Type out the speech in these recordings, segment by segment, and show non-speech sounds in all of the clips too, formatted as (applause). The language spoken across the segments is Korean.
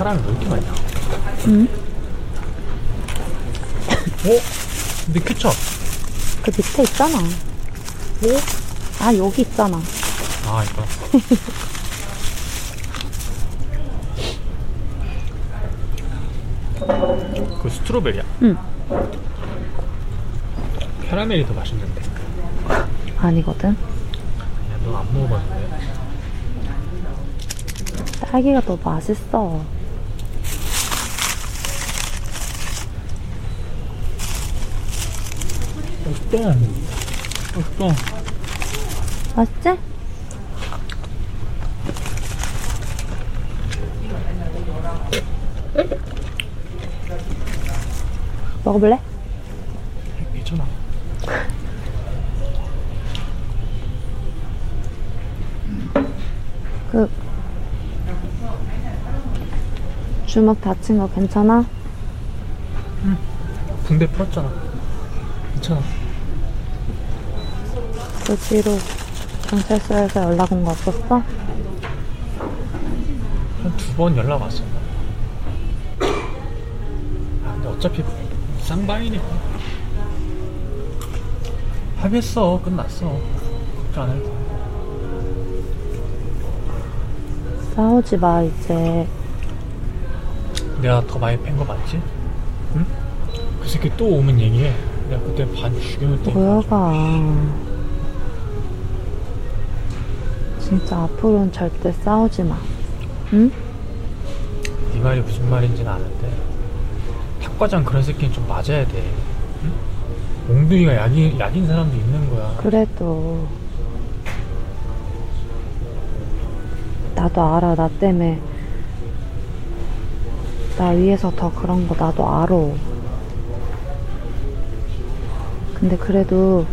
사람이 왜 이렇게 많냐? 응? 어? 근데 케첩. 그 밑에 있잖아. 어? 아, 여기 있잖아. 아, 이거. (laughs) 그 스트로베리야. 응. 캐러멜이 더 맛있는데. 아니거든. 아니야, 넌안 먹어봤는데. 딸기가 더 맛있어. 맛있다. 맛있다. 맛있지? 먹어볼래? 괜찮아. 그 주먹 다친 거 괜찮아? 붕대 풀었잖아. 괜찮아. 그 뒤로 경찰서에서 연락 온 거 없었어? 한 두 번 연락 왔어. 아, 근데 어차피 쌍방이니까. 합의했어. 끝났어. 걱정 안 해도 돼. 싸우지 마 이제 내가 더 많이 팬 거 맞지? 응? 그 새끼 또 오면 얘기해. 내가 그때 반 죽여놓을 테니까. 모여가 진짜 앞으로는 절대 싸우지 마 응? 네 말이 무슨 말인지는 아는데 탁과장 그런 새끼는 좀 맞아야 돼. 응? 몽둥이가 약인, 약인 사람도 있는 거야. 그래도 나도 알아 나 때문에 나 위해서 더 그런 거 나도 알아 근데 그래도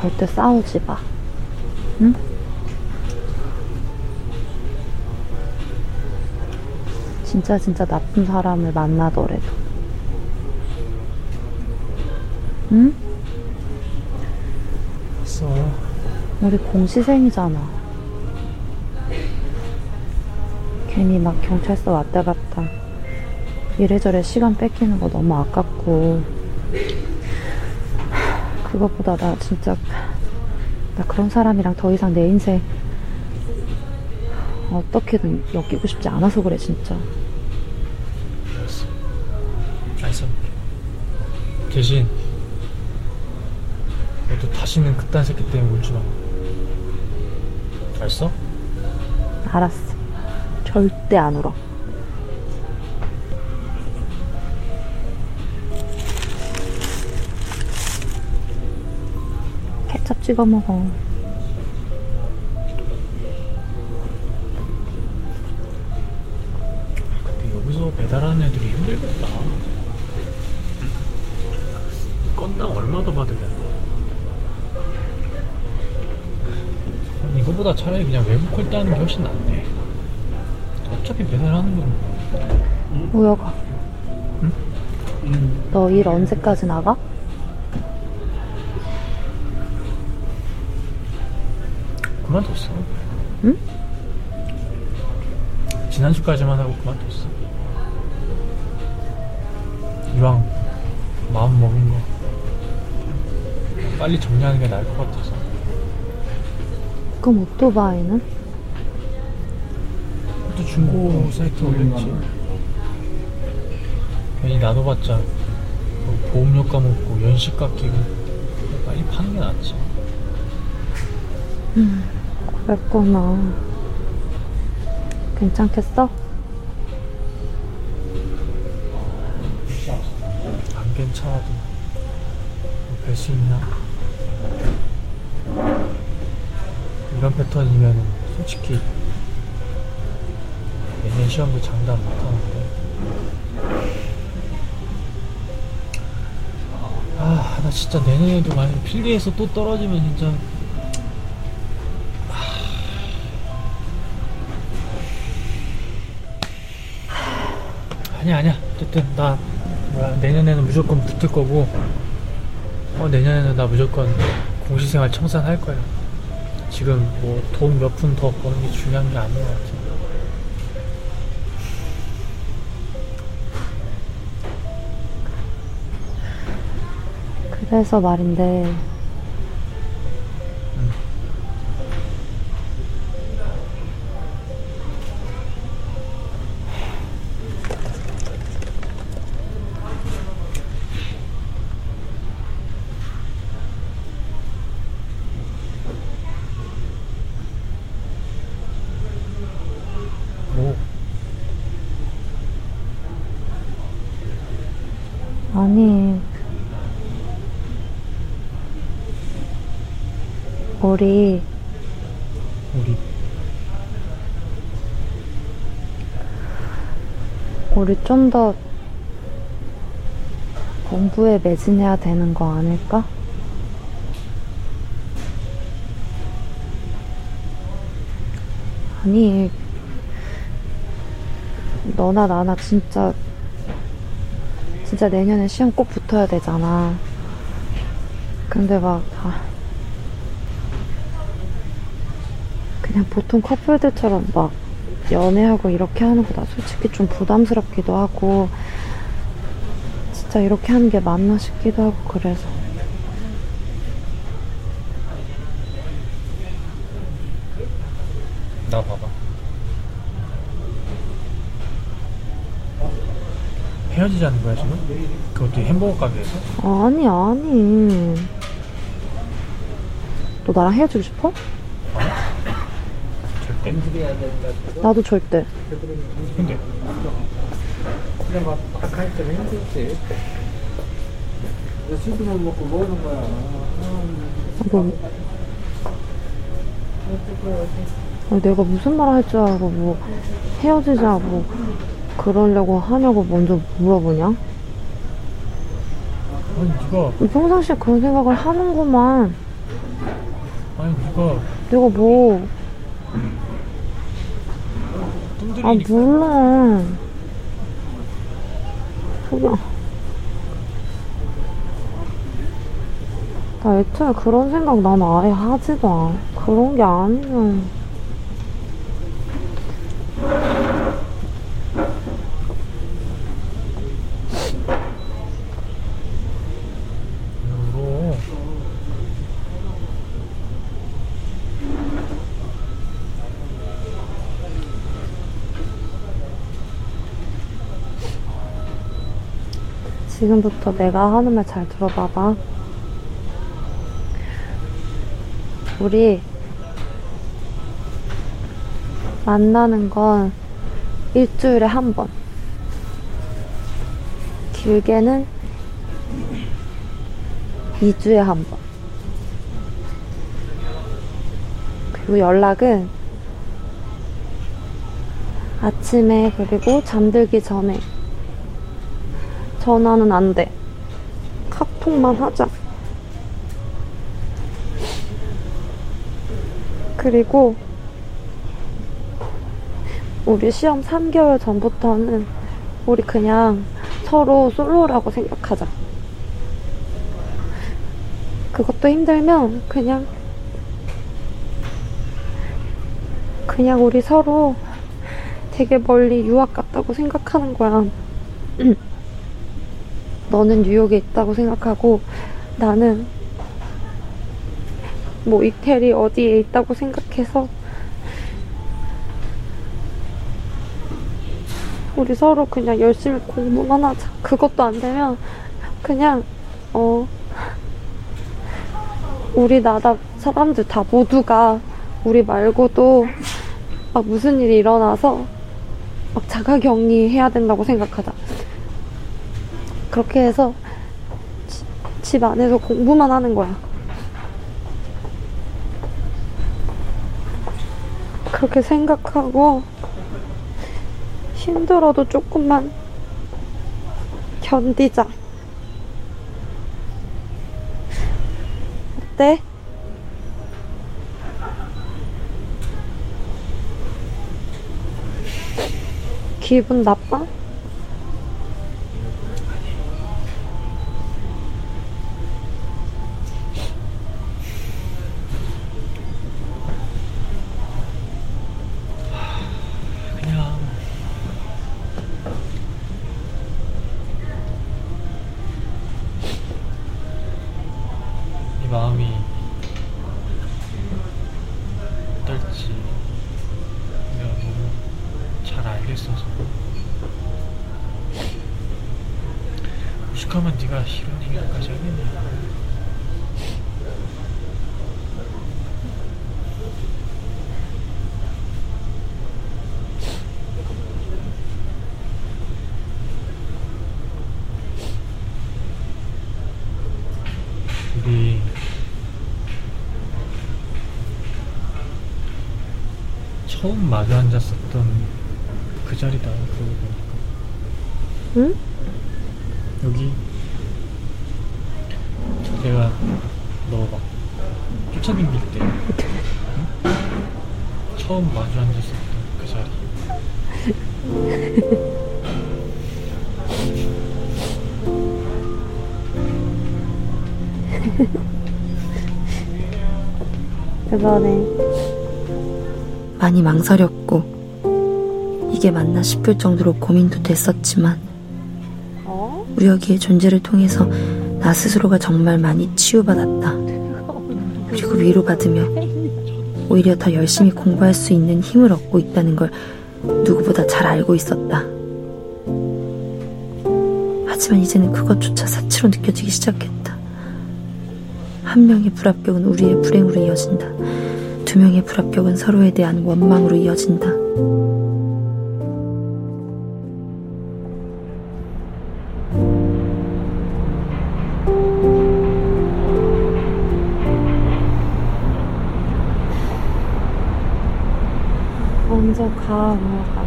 절대 싸우지 마 응? 진짜 진짜 나쁜 사람을 만나더라도 응? 알았어. 우리 공시생이잖아. 괜히 막 경찰서 왔다 갔다 이래저래 시간 뺏기는 거 너무 아깝고 그것보다 나 진짜 나 그런 사람이랑 더 이상 내 인생 어떻게든 엮이고 싶지 않아서 그래 진짜 알았어. 알았어. 대신 너도 다시는 그딴 새끼 때문에 울지 마. 알았어? 알았어 절대 안 울어 찍어 먹어 근데 여기서 배달하는 애들이 힘들겠다. 건당 얼마 더 받으려? 이거보다 차라리 그냥 외부 콜 따는 게 훨씬 낫네. 어차피 배달하는 건 우여가 너일 언제까지 나가? 그만뒀어. 응? 지난주까지만 하고 그만뒀어. 이왕 마음 먹은 거 빨리 정리하는 게 나을 것 같아서. 그럼 오토바이는? 또 중고 사이트 올렸지. 괜히 나눠봤자 뭐 보험료 까먹고 연식 깎이고 빨리 파는 게 낫지. 그 랬구나 괜찮겠어? 안 괜찮아도 뵐수 있나? 이런 패턴이면 솔직히 내년 시험도 장담 못하는데 아 나 진짜 내년에도 만약 필기에서 또 떨어지면 진짜 아니야 아니야 어쨌든 나 뭐야 내년에는 무조건 붙을 거고 어 내년에는 나 무조건 공시생활 청산할 거야 지금 뭐 돈 몇 푼 더 버는 게 중요한 게 아닌 것 같아. 그래서 말인데, 우리, 우리 우리 좀 더 공부에 매진해야 되는 거 아닐까? 아니, 너나 나나 진짜, 진짜 내년에 시험 꼭 붙어야 되잖아. 근데 막, 아, 그냥 보통 커플들처럼 막 연애하고 이렇게 하는 거나 솔직히 좀 부담스럽기도 하고, 진짜 이렇게 하는 게 맞나 싶기도 하고, 그래서. 나 봐봐. 헤어지자는 거야 지금? 그것도 햄버거 가게에서? 아니, 아니. 너 나랑 헤어지고 싶어? 나도 절대. 근데 그냥 막딱 하니까 힘들지. 너 술도 못 먹고 뭐 하는 거야. 뭐, 아, 내가 무슨 말할줄 알고, 뭐, 헤어지자, 뭐, 그러려고 하냐고 먼저 물어보냐? 아니 네가 평상시에 그런 생각을 하는구만. 아니 네가 내가 뭐, 아, 물론. 그냥. 나 애초에 그런 생각 난 아예 하지도 않아. 그런 게 아니면. 울어. 지금부터 내가 하는 말 잘 들어봐봐. 우리 만나는 건 일주일에 한 번. 길게는 2주에 한 번. 그리고 연락은 아침에 그리고 잠들기 전에 전화는 안 돼. 카톡만 하자. 그리고 우리 시험 3개월 전부터는 우리 그냥 서로 솔로라고 생각하자. 그것도 힘들면 그냥 그냥 우리 서로 되게 멀리 유학 갔다고 생각하는 거야. (clears throat) 너는 뉴욕에 있다고 생각하고 나는 뭐 이태리 어디에 있다고 생각해서 우리 서로 그냥 열심히 공부만 하자. 그것도 안 되면 그냥 어 우리 나라 사람들 다 모두가 우리 말고도 막 무슨 일이 일어나서 막 자가격리 해야 된다고 생각하자. 그렇게 해서 지- 집 안에서 공부만 하는 거야. 그렇게 생각하고 힘들어도 조금만 견디자. 어때? 기분 나빠? 네가 이런 얘기까지 하겠냐 우리 처음 마주 앉았었던 그 자리다 그러고 보니까 응? 여기 내가 너 막 쫓아다닐 때 응? 처음 마주 앉았었던 그 자리 그거네. 많이 망설였고 이게 맞나 싶을 정도로 고민도 됐었지만 어? 우혁이의 존재를 통해서 나 스스로가 정말 많이 치유받았다. 그리고 위로받으며 오히려 더 열심히 공부할 수 있는 힘을 얻고 있다는 걸 누구보다 잘 알고 있었다. 하지만 이제는 그것조차 사치로 느껴지기 시작했다. 한 명의 불합격은 우리의 불행으로 이어진다. 두 명의 불합격은 서로에 대한 원망으로 이어진다. 먼저 가, 뭐가.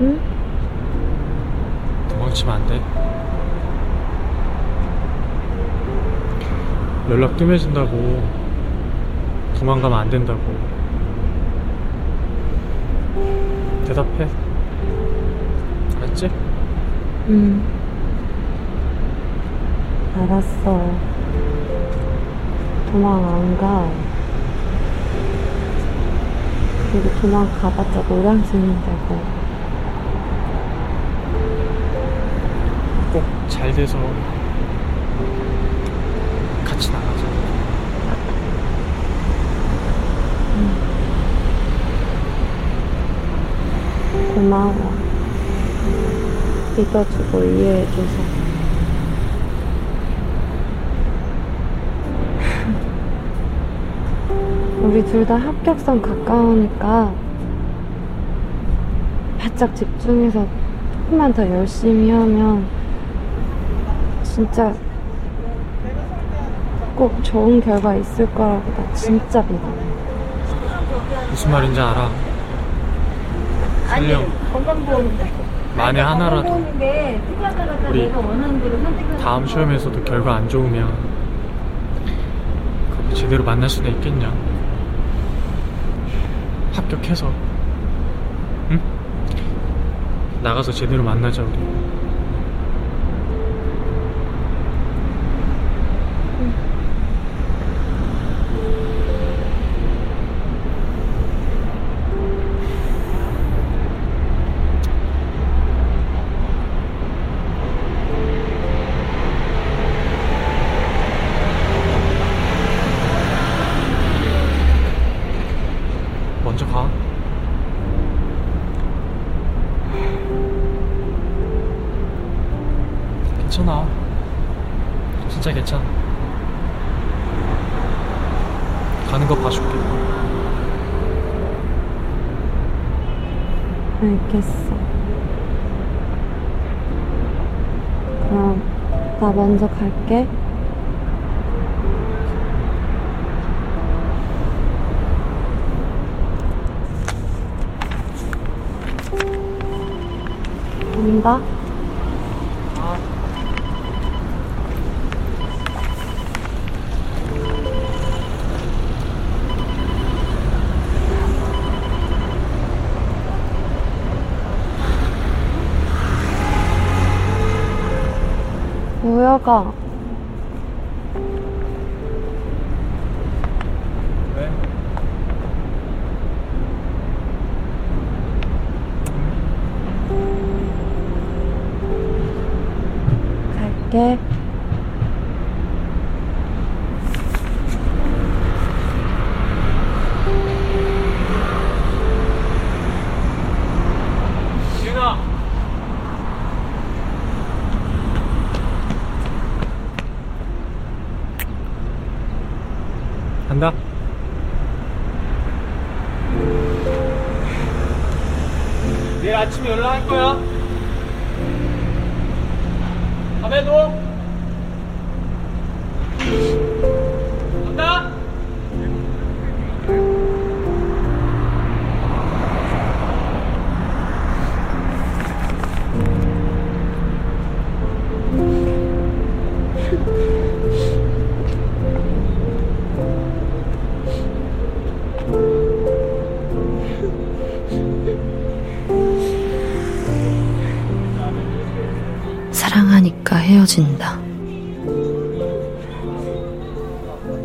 응? 도망치면 안 돼. 연락 뜸해진다고 도망가면 안 된다고. 대답해. 알았지? 응. 알았어. 도망 안 가. 그리고 도망 가봤자 노량 쓰는데고. 꼭 잘 돼서 같이 나가자. 고마워. 믿어주고 이해해줘서. 우리 둘 다 합격선 가까우니까 바짝 집중해서 조금만 더 열심히 하면 진짜 꼭 좋은 결과 있을 거라고 나 진짜 믿어. 무슨 말인지 알아. 설령 만에 하나라도 우리 다음 시험에서도 결과 안 좋으면 제대로 만날 수도 있겠냐? 합격해서 응? 나가서 제대로 만나자 우리. 먼저 가. 괜찮아. 진짜 괜찮아. 가는 거 봐줄게. 알겠어. 그럼 나 먼저 갈게. 간다. 우혁아, 왜? 갈게. 내일 아침에 연락할 거야. 밤에도. 사랑하니까 헤어진다.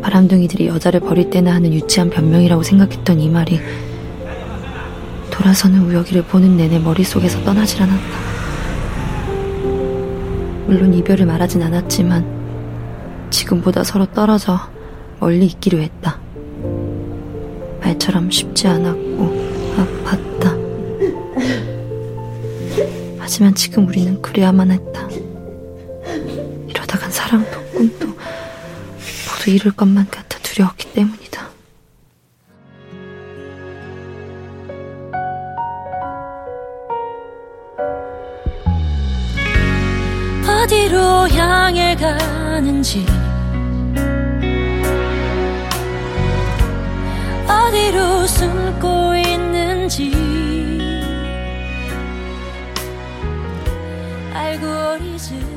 바람둥이들이 여자를 버릴 때나 하는 유치한 변명이라고 생각했던 이 말이 돌아서는 우혁이를 보는 내내 머릿속에서 떠나질 않았다. 물론 이별을 말하진 않았지만 지금보다 서로 떨어져 멀리 있기로 했다. 말처럼 쉽지 않았고 아팠다. 하지만 지금 우리는 그래야만 했다. 이러다간 사랑도 꿈도 모두 잃을 것만 같아 두려웠기 때문이다. 어디로 향해 가는지 어디로 숨고 알고리즘